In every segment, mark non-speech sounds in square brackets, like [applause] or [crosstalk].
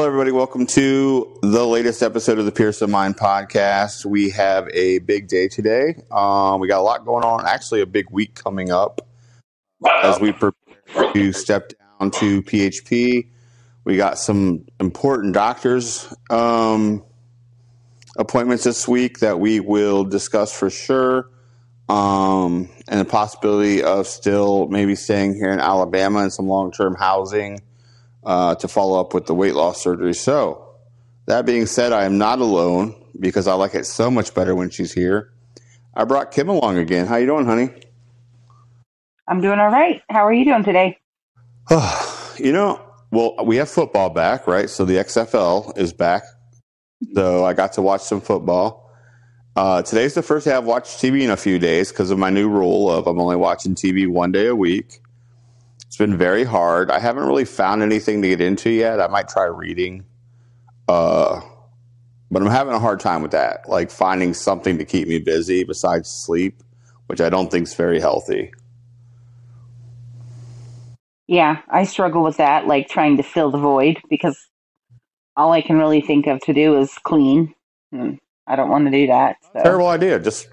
Hello, everybody. Welcome to the latest episode of the Pearson Mind podcast. We have a big day today. Um, we got a lot going on. Actually, a big week coming up as we prepare to step down to PHP. We got some important doctors um, appointments this week that we will discuss for sure, um, and the possibility of still maybe staying here in Alabama and some long term housing uh, to follow up with the weight loss surgery. So, that being said, I am not alone because I like it so much better when she's here. I brought Kim along again. How you doing, honey? I'm doing all right. How are you doing today? [sighs] you know, well, we have football back, right? So the XFL is back. So I got to watch some football. Uh, today's the first day I've watched TV in a few days because of my new rule of I'm only watching TV one day a week. It's been very hard. I haven't really found anything to get into yet. I might try reading. Uh, but I'm having a hard time with that, like finding something to keep me busy besides sleep, which I don't think is very healthy. Yeah, I struggle with that, like trying to fill the void because all I can really think of to do is clean. I don't want to do that. So. Terrible idea. Just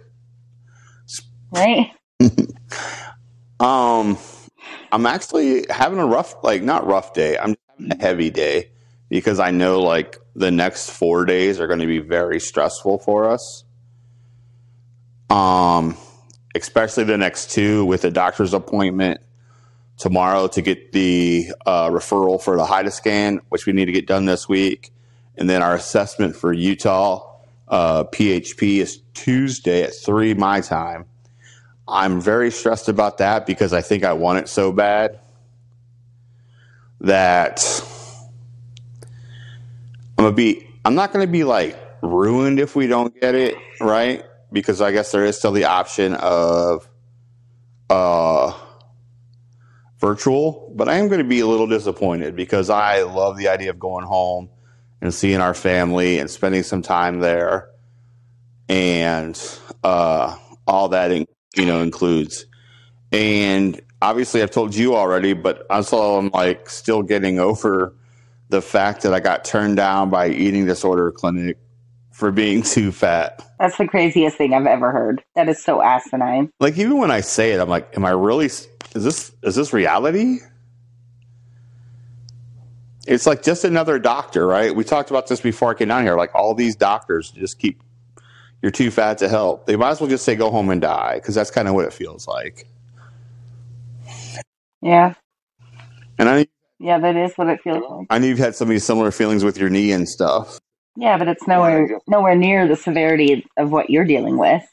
right. [laughs] um, I'm actually having a rough, like not rough day. I'm having a heavy day because I know like the next four days are going to be very stressful for us. Um, especially the next two with a doctor's appointment tomorrow to get the uh, referral for the HIDA scan, which we need to get done this week, and then our assessment for Utah uh, PHP is Tuesday at three my time. I'm very stressed about that because I think I want it so bad that I'm gonna be I'm not gonna be like ruined if we don't get it, right? Because I guess there is still the option of uh virtual, but I am going to be a little disappointed because I love the idea of going home and seeing our family and spending some time there and uh all that in, you know, includes. And obviously, I've told you already, but also I'm like still getting over the fact that I got turned down by eating disorder clinic for being [laughs] too fat. That's the craziest thing I've ever heard. That is so asinine. Like even when I say it, I'm like, am I really? Is this is this reality? It's like just another doctor, right? We talked about this before I came down here. Like all these doctors just keep you're too fat to help. They might as well just say go home and die because that's kind of what it feels like. Yeah. And I yeah, that is what it feels like. I know you've had some of these similar feelings with your knee and stuff. Yeah, but it's nowhere nowhere near the severity of what you're dealing with.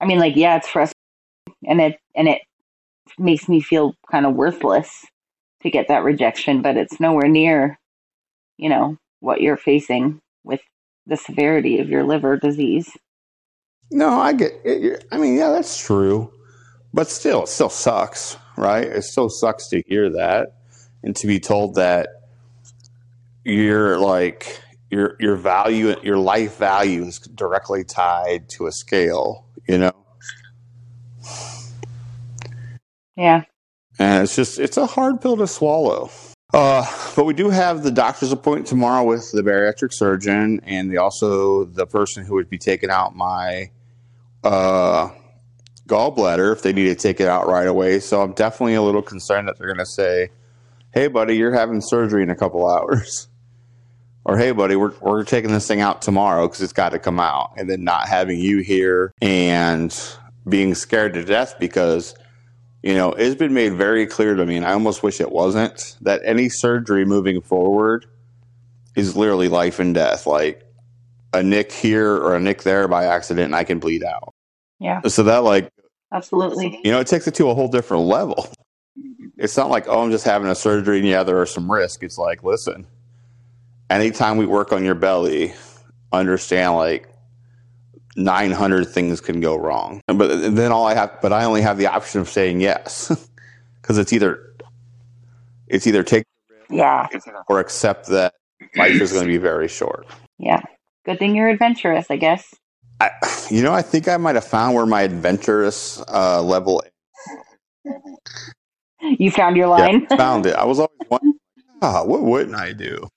I mean, like, yeah, it's frustrating, and it and it makes me feel kind of worthless to get that rejection, but it's nowhere near, you know, what you're facing with the severity of your liver disease. No, I get it. I mean, yeah, that's true. But still, it still sucks, right? It still sucks to hear that and to be told that you're like your your value your life value is directly tied to a scale, you know? Yeah. And it's just it's a hard pill to swallow. Uh, but we do have the doctor's appointment tomorrow with the bariatric surgeon and the, also the person who would be taking out my uh, gallbladder if they need to take it out right away. So I'm definitely a little concerned that they're going to say, hey, buddy, you're having surgery in a couple hours. [laughs] Or, hey, buddy, we're, we're taking this thing out tomorrow because it's got to come out. And then not having you here and being scared to death because you know, it's been made very clear to me, and I almost wish it wasn't, that any surgery moving forward is literally life and death. Like a nick here or a nick there by accident, and I can bleed out. Yeah. So that, like, absolutely, you know, it takes it to a whole different level. It's not like, oh, I'm just having a surgery, and yeah, there are some risks. It's like, listen, anytime we work on your belly, understand, like, 900 things can go wrong. But then all I have, but I only have the option of saying yes [laughs] because it's either, it's either take yeah or accept that life is going to be very short. Yeah. Good thing you're adventurous, I guess. I, you know, I think I might have found where my adventurous uh, level. You found your line. Yeah, found it. I was always wondering, [laughs] ah, what wouldn't I do?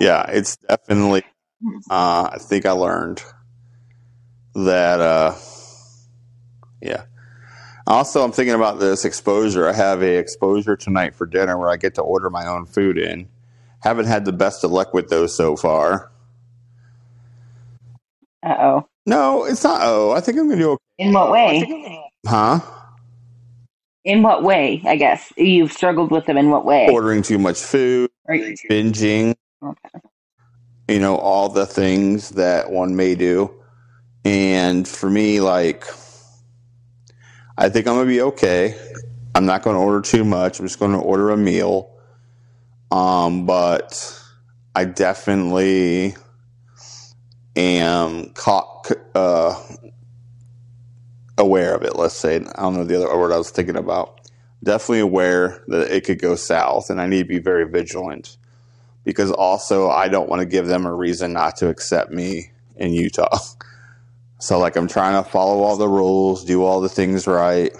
Yeah, it's definitely. Uh, I think I learned that. Uh, yeah. Also, I'm thinking about this exposure. I have a exposure tonight for dinner where I get to order my own food in. Haven't had the best of luck with those so far. Uh oh. No, it's not. Oh, I think I'm gonna do. Okay. In what way? Huh? In what way? I guess you've struggled with them. In what way? Ordering too much food, binging. okay. you know, all the things that one may do. And for me, like, I think I'm going to be okay. I'm not going to order too much. I'm just going to order a meal. Um, but I definitely am caught, uh, aware of it. Let's say, I don't know the other word I was thinking about. Definitely aware that it could go south, and I need to be very vigilant because also I don't want to give them a reason not to accept me in Utah. [laughs] So like I'm trying to follow all the rules, do all the things right.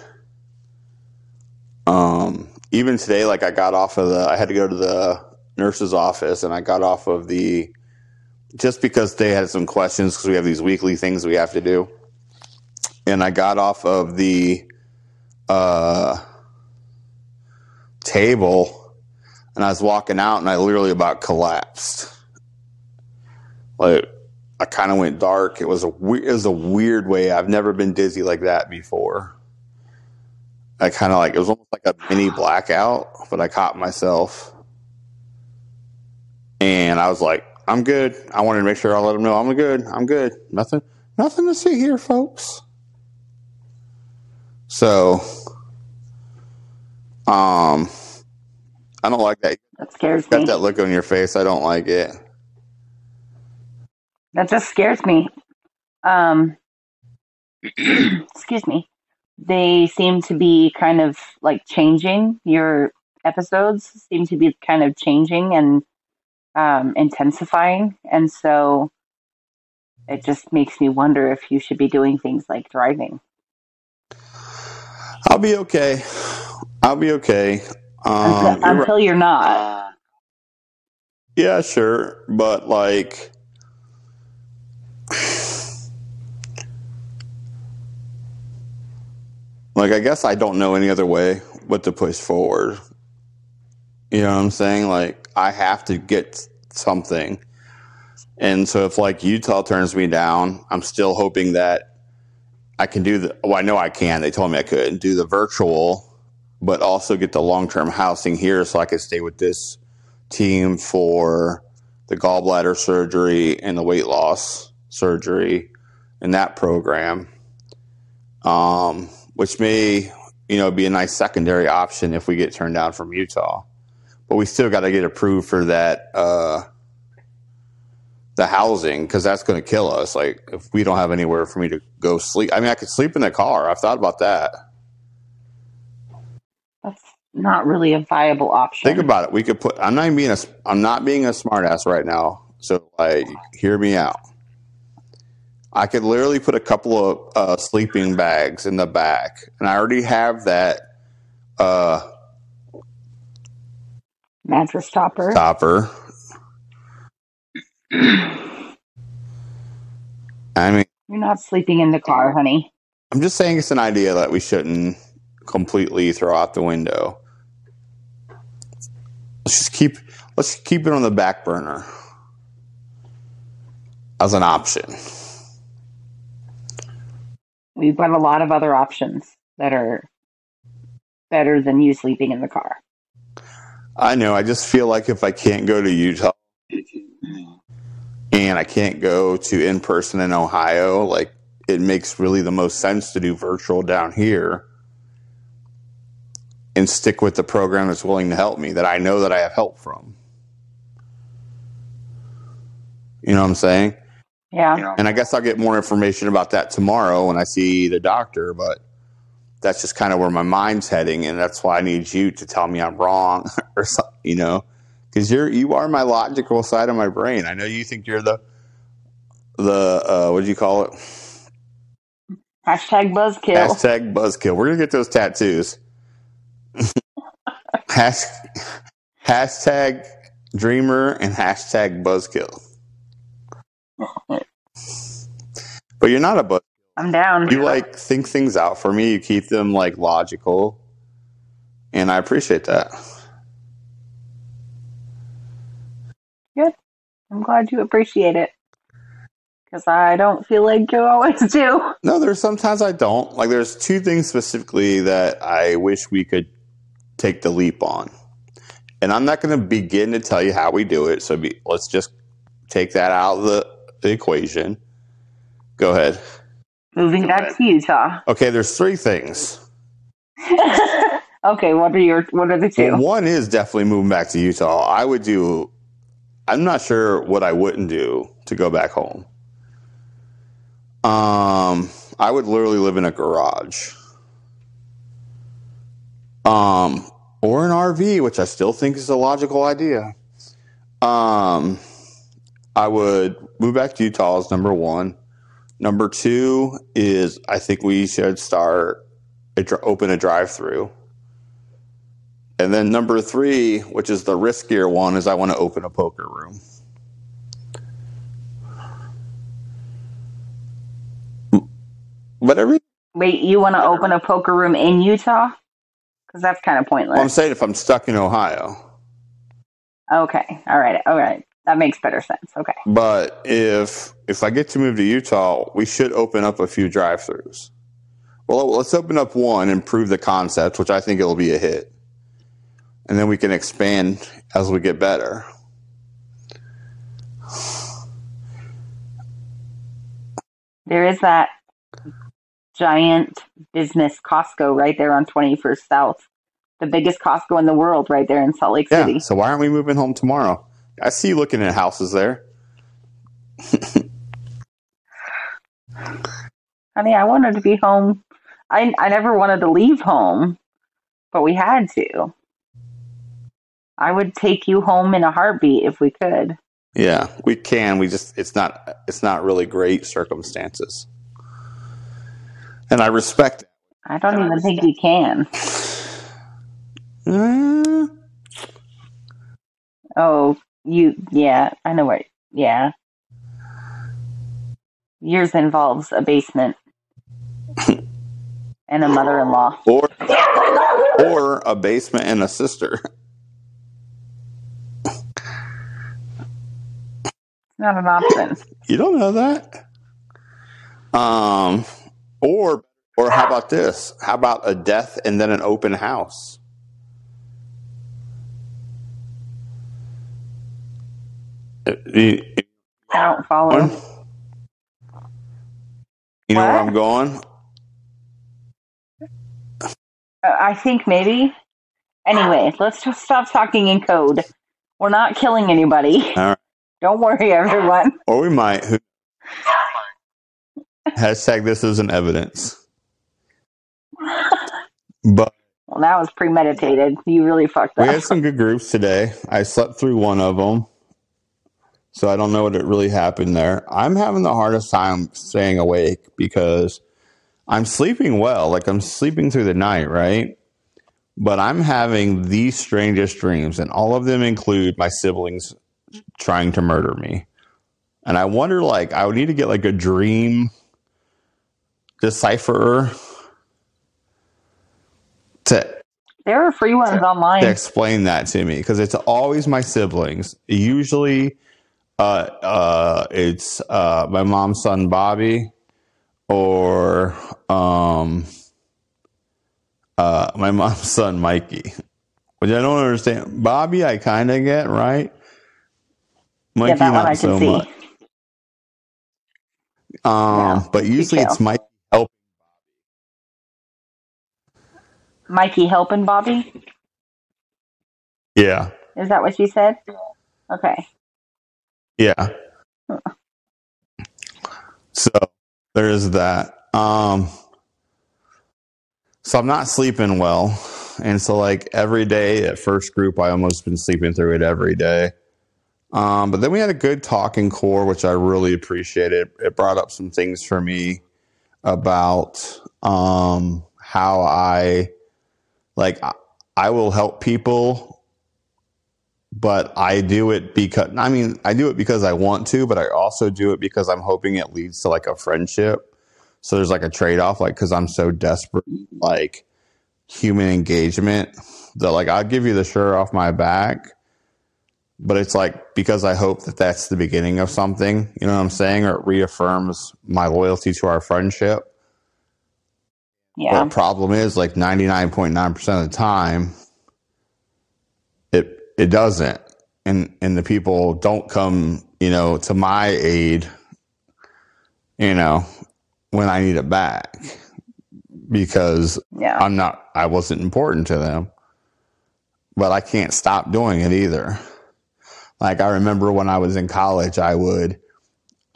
Um even today like I got off of the I had to go to the nurse's office and I got off of the just because they had some questions because we have these weekly things we have to do. And I got off of the uh table and I was walking out and I literally about collapsed. Like I kind of went dark. It was a we- it was a weird way. I've never been dizzy like that before. I kind of like it was almost like a mini blackout, but I caught myself, and I was like, "I'm good." I wanted to make sure I let them know I'm good. I'm good. Nothing, nothing to see here, folks. So, um, I don't like that. That scares Got me. Got that look on your face. I don't like it. That just scares me. Um, [clears throat] excuse me. They seem to be kind of like changing. Your episodes seem to be kind of changing and um, intensifying, and so it just makes me wonder if you should be doing things like driving. I'll be okay. I'll be okay. Um, until, you're until you're not. Yeah, sure, but like, like I guess I don't know any other way but to push forward. You know what I'm saying? Like I have to get something, and so if like Utah turns me down, I'm still hoping that I can do the. Well, I know I can. They told me I could do the virtual, but also get the long term housing here, so I could stay with this team for the gallbladder surgery and the weight loss surgery in that program, um, which may you know be a nice secondary option if we get turned down from Utah. But we still got to get approved for that uh, the housing because that's going to kill us. Like if we don't have anywhere for me to go sleep. I mean, I could sleep in the car. I've thought about that. That's not really a viable option. Think about it. We could put. I'm not even being a. I'm not being a smartass right now. So like, hear me out. I could literally put a couple of uh, sleeping bags in the back, and I already have that uh, Mattress topper. topper. I mean, You're not sleeping in the car, honey. I'm just saying it's an idea that we shouldn't completely throw out the window. Let's just keep let's keep it on the back burner as an option. We've got a lot of other options that are better than you sleeping in the car. I know. I just feel like if I can't go to Utah and I can't go to in person in Ohio, like it makes really the most sense to do virtual down here and stick with the program that's willing to help me that I know that I have help from. You know what I'm saying? Yeah. And I guess I'll get more information about that tomorrow when I see the doctor, but that's just kind of where my mind's heading and that's why I need you to tell me I'm wrong [laughs] or something, you know, cuz you're you are my logical side of my brain. I know you think you're the the uh what do you call it? Hashtag buzzkill. Hashtag buzzkill. We're going to get those tattoos. [laughs] Hash, hashtag dreamer, and hashtag buzzkill. [laughs] But you're not a book. I'm down. You like think things out for me. You keep them like logical, and I appreciate that. Good. I'm glad you appreciate it. Because I don't feel like you always do. No, there's sometimes I don't. Like there's two things specifically that I wish we could take the leap on. And I'm not going to begin to tell you how we do it. So be, let's just take that out of the, the equation. Go ahead. Moving back to Utah. Okay, there's three things. [laughs] okay, what are your what are the two? Well, one is definitely moving back to Utah. I would do. I'm not sure what I wouldn't do to go back home. Um, I would literally live in a garage. Um, or an RV, which I still think is a logical idea. Um, I would move back to Utah is number one. Number two is I think we should start a, open a drive through. And then number three, which is the riskier one, is I want to open a poker room. But every Wait, you want to open a poker room in Utah? Because that's kind of pointless. well, I'm saying if I'm stuck in Ohio, okay, all right, all right, that makes better sense. Okay, but if if I get to move to Utah, we should open up a few drive-throughs. Well, let's open up one and prove the concept, which I think it'll be a hit, and then we can expand as we get better. there is that giant business Costco right there on 21st South, the biggest Costco in the world, right there in Salt Lake Yeah. City. So why aren't we moving home tomorrow? I see you looking at houses there. Honey, I wanted to be home. I I never wanted to leave home, but we had to. I would take you home in a heartbeat if we could. Yeah, we can. We just it's not it's not really great circumstances. And I respect it. I don't even think you can. [sighs] Uh, Oh, you, yeah, I know what, yeah. Yours involves a basement [laughs] and a mother in law. or or a basement and a sister. Not an option. You don't know that. Um or or how about this? How about a death and then an open house? You, I don't follow. you know where I'm going? Uh, I think maybe. Anyway, let's just stop talking in code. We're not killing anybody. All right. [laughs] Don't worry, everyone. Or we might. Who, hashtag this isn't evidence. [laughs] But Well, that was premeditated. You really fucked up. we up. had some good groups today. I slept through one of them. So I don't know what it really happened there. I'm having the hardest time staying awake because I'm sleeping well. Like I'm sleeping through the night, right? But I'm having the strangest dreams, and all of them include my siblings trying to murder me. And I wonder, like, I would need to get like a dream decipherer to There are free ones to online. explain that to me because it's always my siblings. Usually, uh, uh, it's uh, my mom's son Bobby, or um, uh, my [laughs] mom's son Mikey. Which I don't understand. Bobby, I kind of get right. Mikey, yeah, that one I so can see. much. Um, but usually it's detail. Mike help. Mikey helping Bobby? Yeah, Is that what you said? Okay. Yeah. So there is that. Um so I'm not sleeping well. And so like every day at first group I almost been sleeping through it every day. Um but then we had a good talking core which I really appreciated. It brought up some things for me about um how I like I, I will help people but I do it because I mean I do it because I want to, but I also do it because I'm hoping it leads to like a friendship. So there's like a trade off, like because I'm so desperate, like human engagement that like I'll give you the shirt off my back, but it's like because I hope that that's the beginning of something, you know what I'm saying, or it reaffirms my loyalty to our friendship. Yeah. The problem is like 99.9% of the time, it doesn't, and and the people don't come, you know, to my aid, you know, when I need it back because Yeah. I'm not, I wasn't important to them, but I can't stop doing it either. Like I remember when I was in college, I would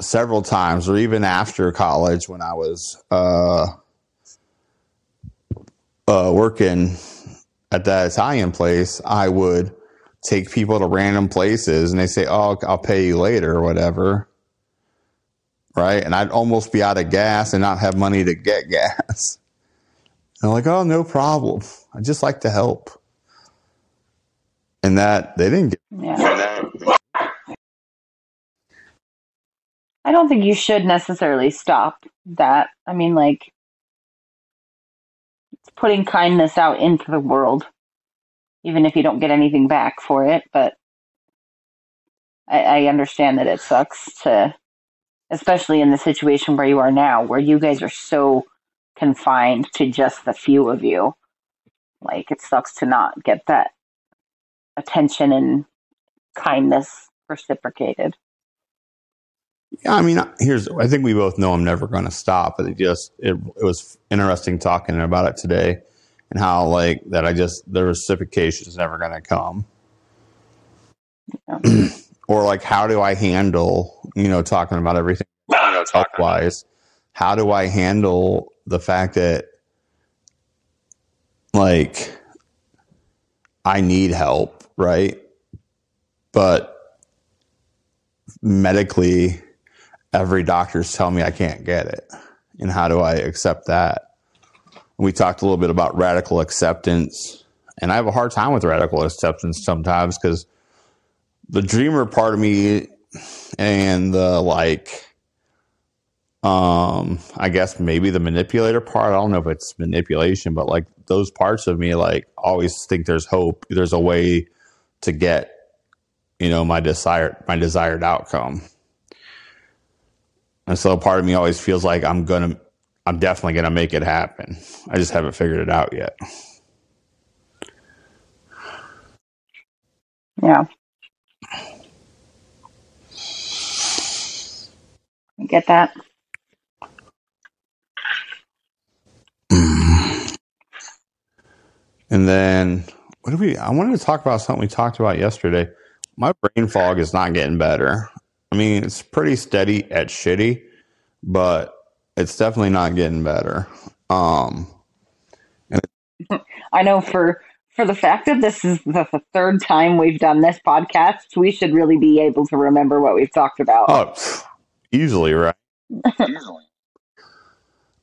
several times, or even after college, when I was uh, uh, working at that Italian place, I would take people to random places, and they say, "Oh, I'll pay you later," or whatever. Right, and I'd almost be out of gas and not have money to get [laughs] gas. And I'm like, "Oh, no problem. I just like to help." And that they didn't get. Yeah. I don't think you should necessarily stop that. I mean, like, it's putting kindness out into the world, even if you don't get anything back for it. But I, I understand that it sucks to, especially in the situation where you are now, where you guys are so confined to just the few of you. Like, it sucks to not get that attention and kindness reciprocated. Yeah, I mean, here's. I think we both know I'm never going to stop, but it just it, it was interesting talking about it today, and how like that. I just the reciprocation is never going to come, Yeah. [clears throat] or like how do I handle you know talking about everything health wise? How do I handle the fact that like I need help, right? But medically every doctor's telling me I can't get it. And how do I accept that? We talked a little bit about radical acceptance, and I have a hard time with radical acceptance sometimes because the dreamer part of me and the like, um, I guess maybe the manipulator part. I don't know if it's manipulation, but like those parts of me, like always think there's hope. There's a way to get, you know, my desired my desired outcome. And so part of me always feels like I'm gonna, I'm definitely gonna make it happen. I just haven't figured it out yet. Yeah. I get that. Mm-hmm. And then what do we? I wanted to talk about something we talked about yesterday. My brain fog is not getting better. I mean, it's pretty steady at shitty, but it's definitely not getting better. Um, [laughs] I know for for the fact that this is the, the third time we've done this podcast, we should really be able to remember what we've talked about. oh, easily right. [laughs]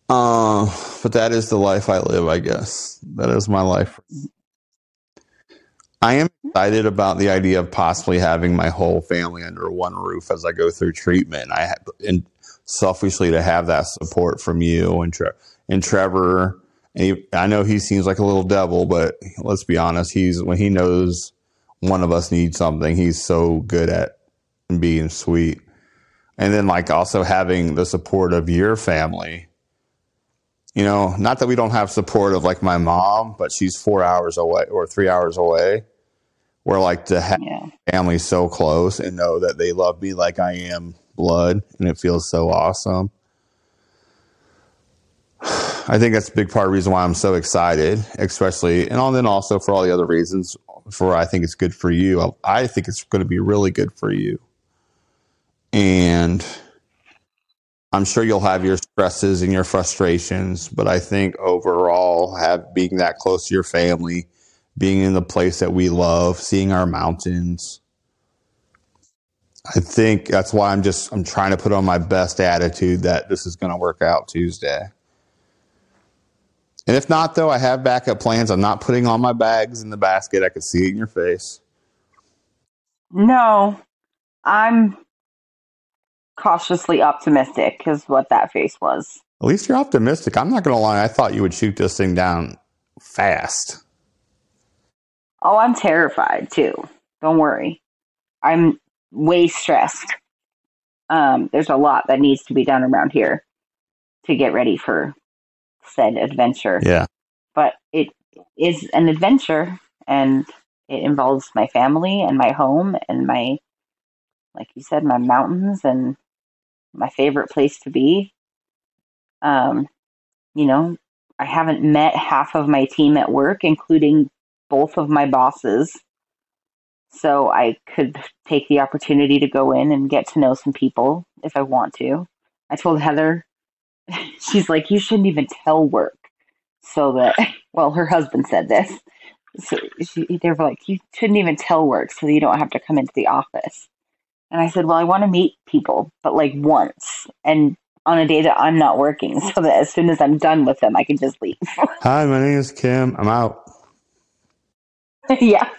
Uh, but that is the life I live, I guess. That is my life. I am excited about the idea of possibly having my whole family under one roof as I go through treatment. I have, and selfishly to have that support from you and Tre- and Trevor. And he, I know he seems like a little devil, but let's be honest. He's when he knows one of us needs something, he's so good at being sweet. And then like also having the support of your family. You know, not that we don't have support of like my mom, but she's four hours away or three hours away. We're like to have Yeah. family so close and know that they love me like I am blood, and it feels so awesome. [sighs] I think that's a big part of the reason why I'm so excited, especially, and then also for all the other reasons for I think it's good for you. I think it's going to be really good for you. And I'm sure you'll have your stresses and your frustrations, but I think overall, have being that close to your family, being in the place that we love, seeing our mountains, I think that's why I'm just I'm trying to put on my best attitude that this is going to work out Tuesday. And if not, though, I have backup plans. I'm not putting all my bags in the basket. I could see it in your face. No, I'm cautiously optimistic, is what that face was. At least you're optimistic. I'm not going to lie. I thought you would shoot this thing down fast. Oh, I'm terrified too. Don't worry. I'm way stressed. Um, there's a lot that needs to be done around here to get ready for said adventure. Yeah. But it is an adventure and it involves my family and my home and my like you said, my mountains and my favorite place to be. Um, you know, I haven't met half of my team at work, including both of my bosses. So I could take the opportunity to go in and get to know some people if I want to. I told Heather, [laughs] she's like, you shouldn't even tell work. So that, [laughs] well, her husband said this. So she, they were like, you shouldn't even tell work so you don't have to come into the office. And I said, well, I want to meet people, but like once and on a day that I'm not working [laughs] so that as soon as I'm done with them, I can just leave. Hi, my name is Kim. I'm out. yeah.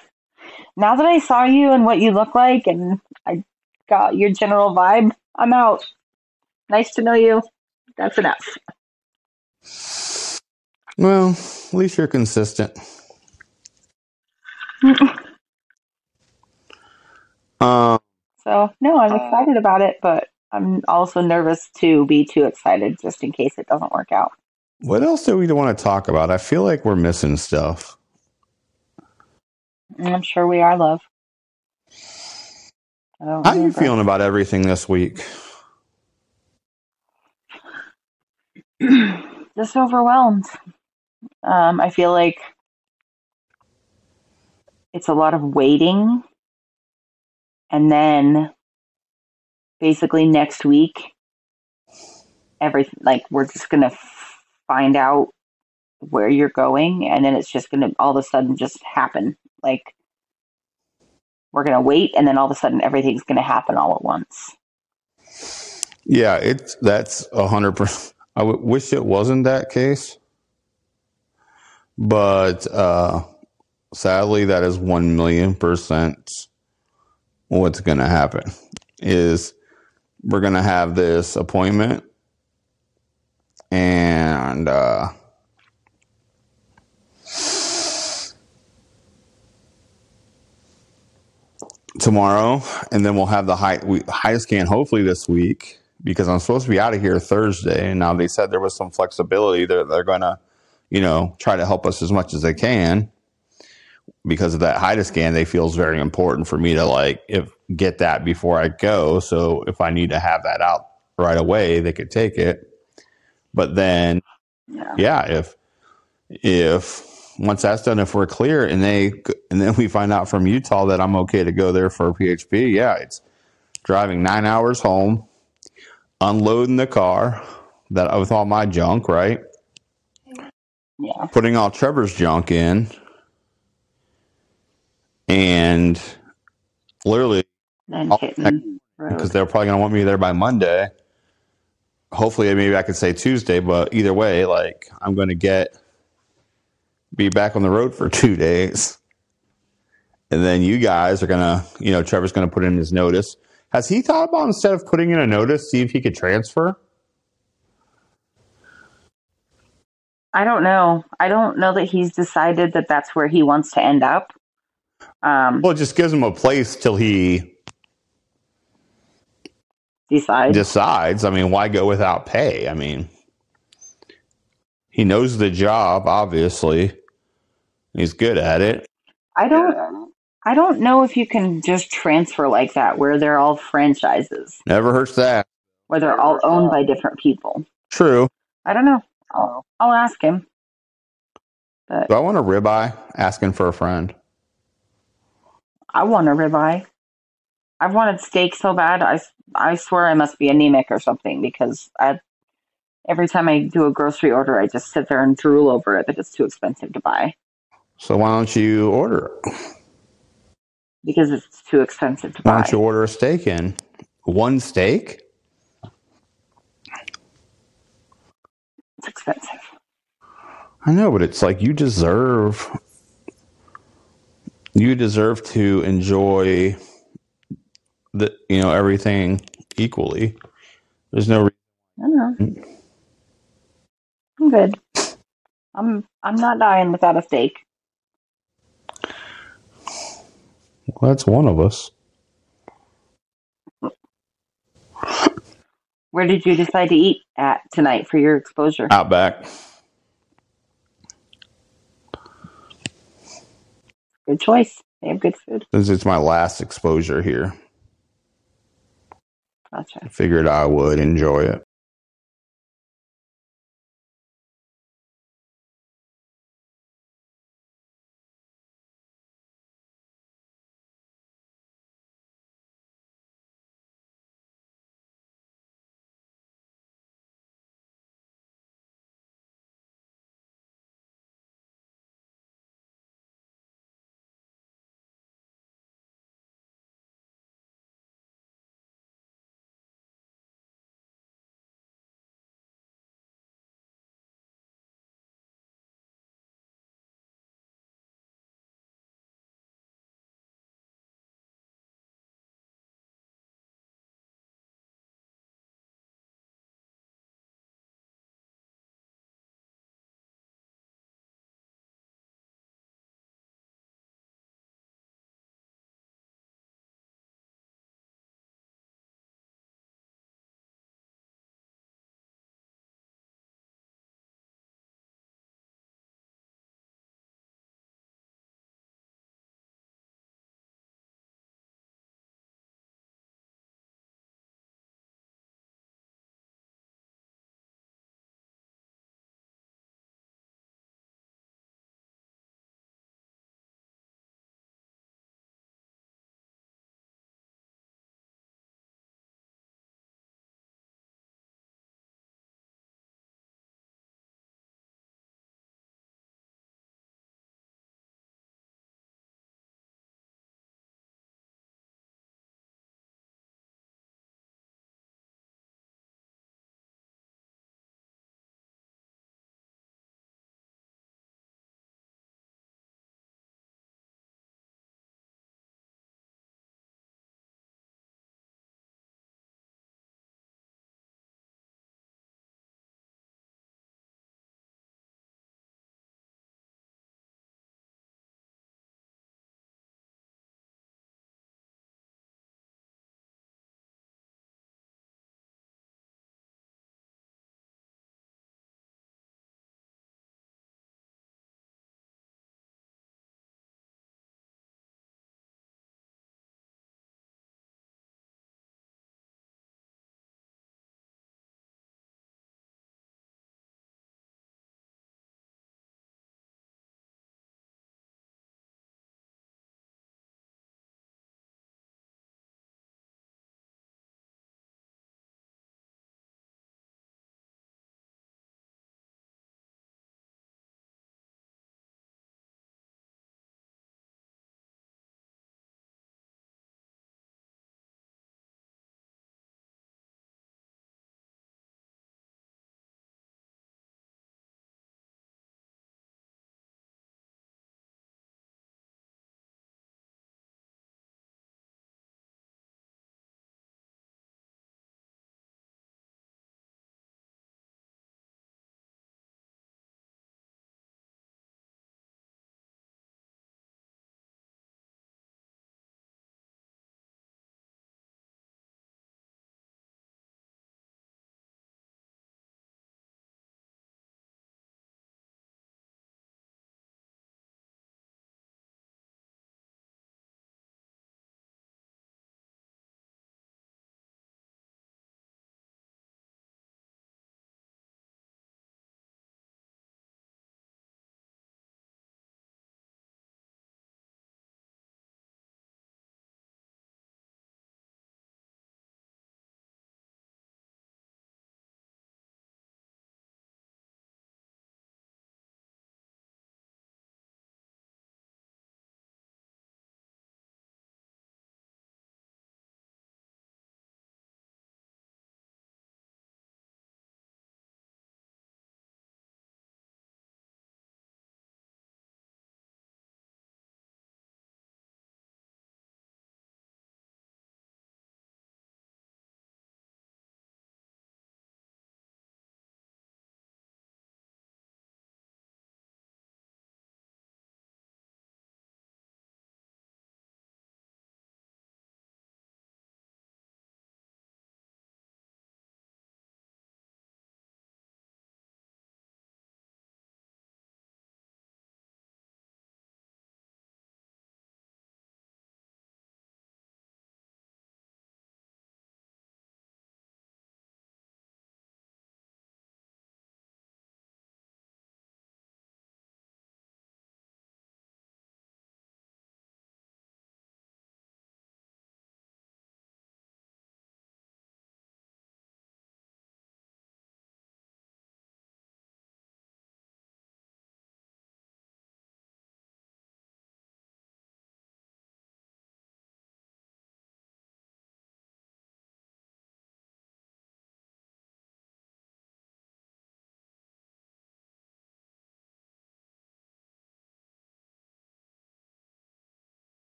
Now that I saw you and what you look like and I got your general vibe, I'm out. Nice to know you. That's enough. Well, at least you're consistent. [laughs] um, so, no, I'm excited about it, but I'm also nervous to be too excited just in case it doesn't work out. What else do we want to talk about? I feel like we're missing stuff. I'm sure we are, love. How are you feeling about everything this week? [clears throat] Just overwhelmed. Um, I feel like it's a lot of waiting. And then basically next week, everything, like we're just gonna find out where you're going, and then it's just gonna all of a sudden just happen. Like we're gonna wait, and then all of a sudden everything's gonna happen all at once. Yeah, it's that's a hundred percent. I w- wish it wasn't that case, but uh, sadly, that is one million percent what's going to happen. Is we're going to have this appointment, and uh, tomorrow, and then we'll have the high we, high scan hopefully this week because I'm supposed to be out of here Thursday. And now they said there was some flexibility. They're they're gonna, you know, try to help us as much as they can because of that HIDA scan. They feel is very important for me to like if get that before I go. So if I need to have that out right away, they could take it. But then, Yeah. yeah, if if once that's done, if we're clear and they and then we find out from Utah that I'm okay to go there for a PHP, yeah, it's driving nine hours home, unloading the car that with all my junk, right? Yeah. Putting all Trevor's junk in, and literally Then I'll- hitting because they're probably going to want me there by Monday. Hopefully, maybe I could say Tuesday, but either way, like I'm going to get be back on the road for two days, and then you guys are going to, you know, Trevor's going to put in his notice. Has he thought about instead of putting in a notice, see if he could transfer? I don't know. I don't know that he's decided that that's where he wants to end up. Um, Well, it just gives him a place till he decide. decides. I mean, why go without pay? I mean, he knows the job, obviously. He's good at it. I don't. I don't know if you can just transfer like that, where they're all franchises, Never hurts that. where they're all owned by different people. True. I don't know. I'll, I'll ask him. But Do I want a ribeye? Asking for a friend. I want a ribeye. I've wanted steak so bad. I, I swear I must be anemic or something because I, every time I do a grocery order, I just sit there and drool over it that it's too expensive to buy So why don't you order it? because it's too expensive to buy. Why buy. don't you order a steak in? One steak? It's expensive. I know, but it's like you deserve you deserve to enjoy the you know everything equally. There's no. I know. I'm good. I'm I'm not dying without a steak. Well, that's one of us. Where did you decide to eat at tonight for your exposure? Outback. Good choice. They have good food. Since it's my last exposure here, Gotcha. I figured I would enjoy it.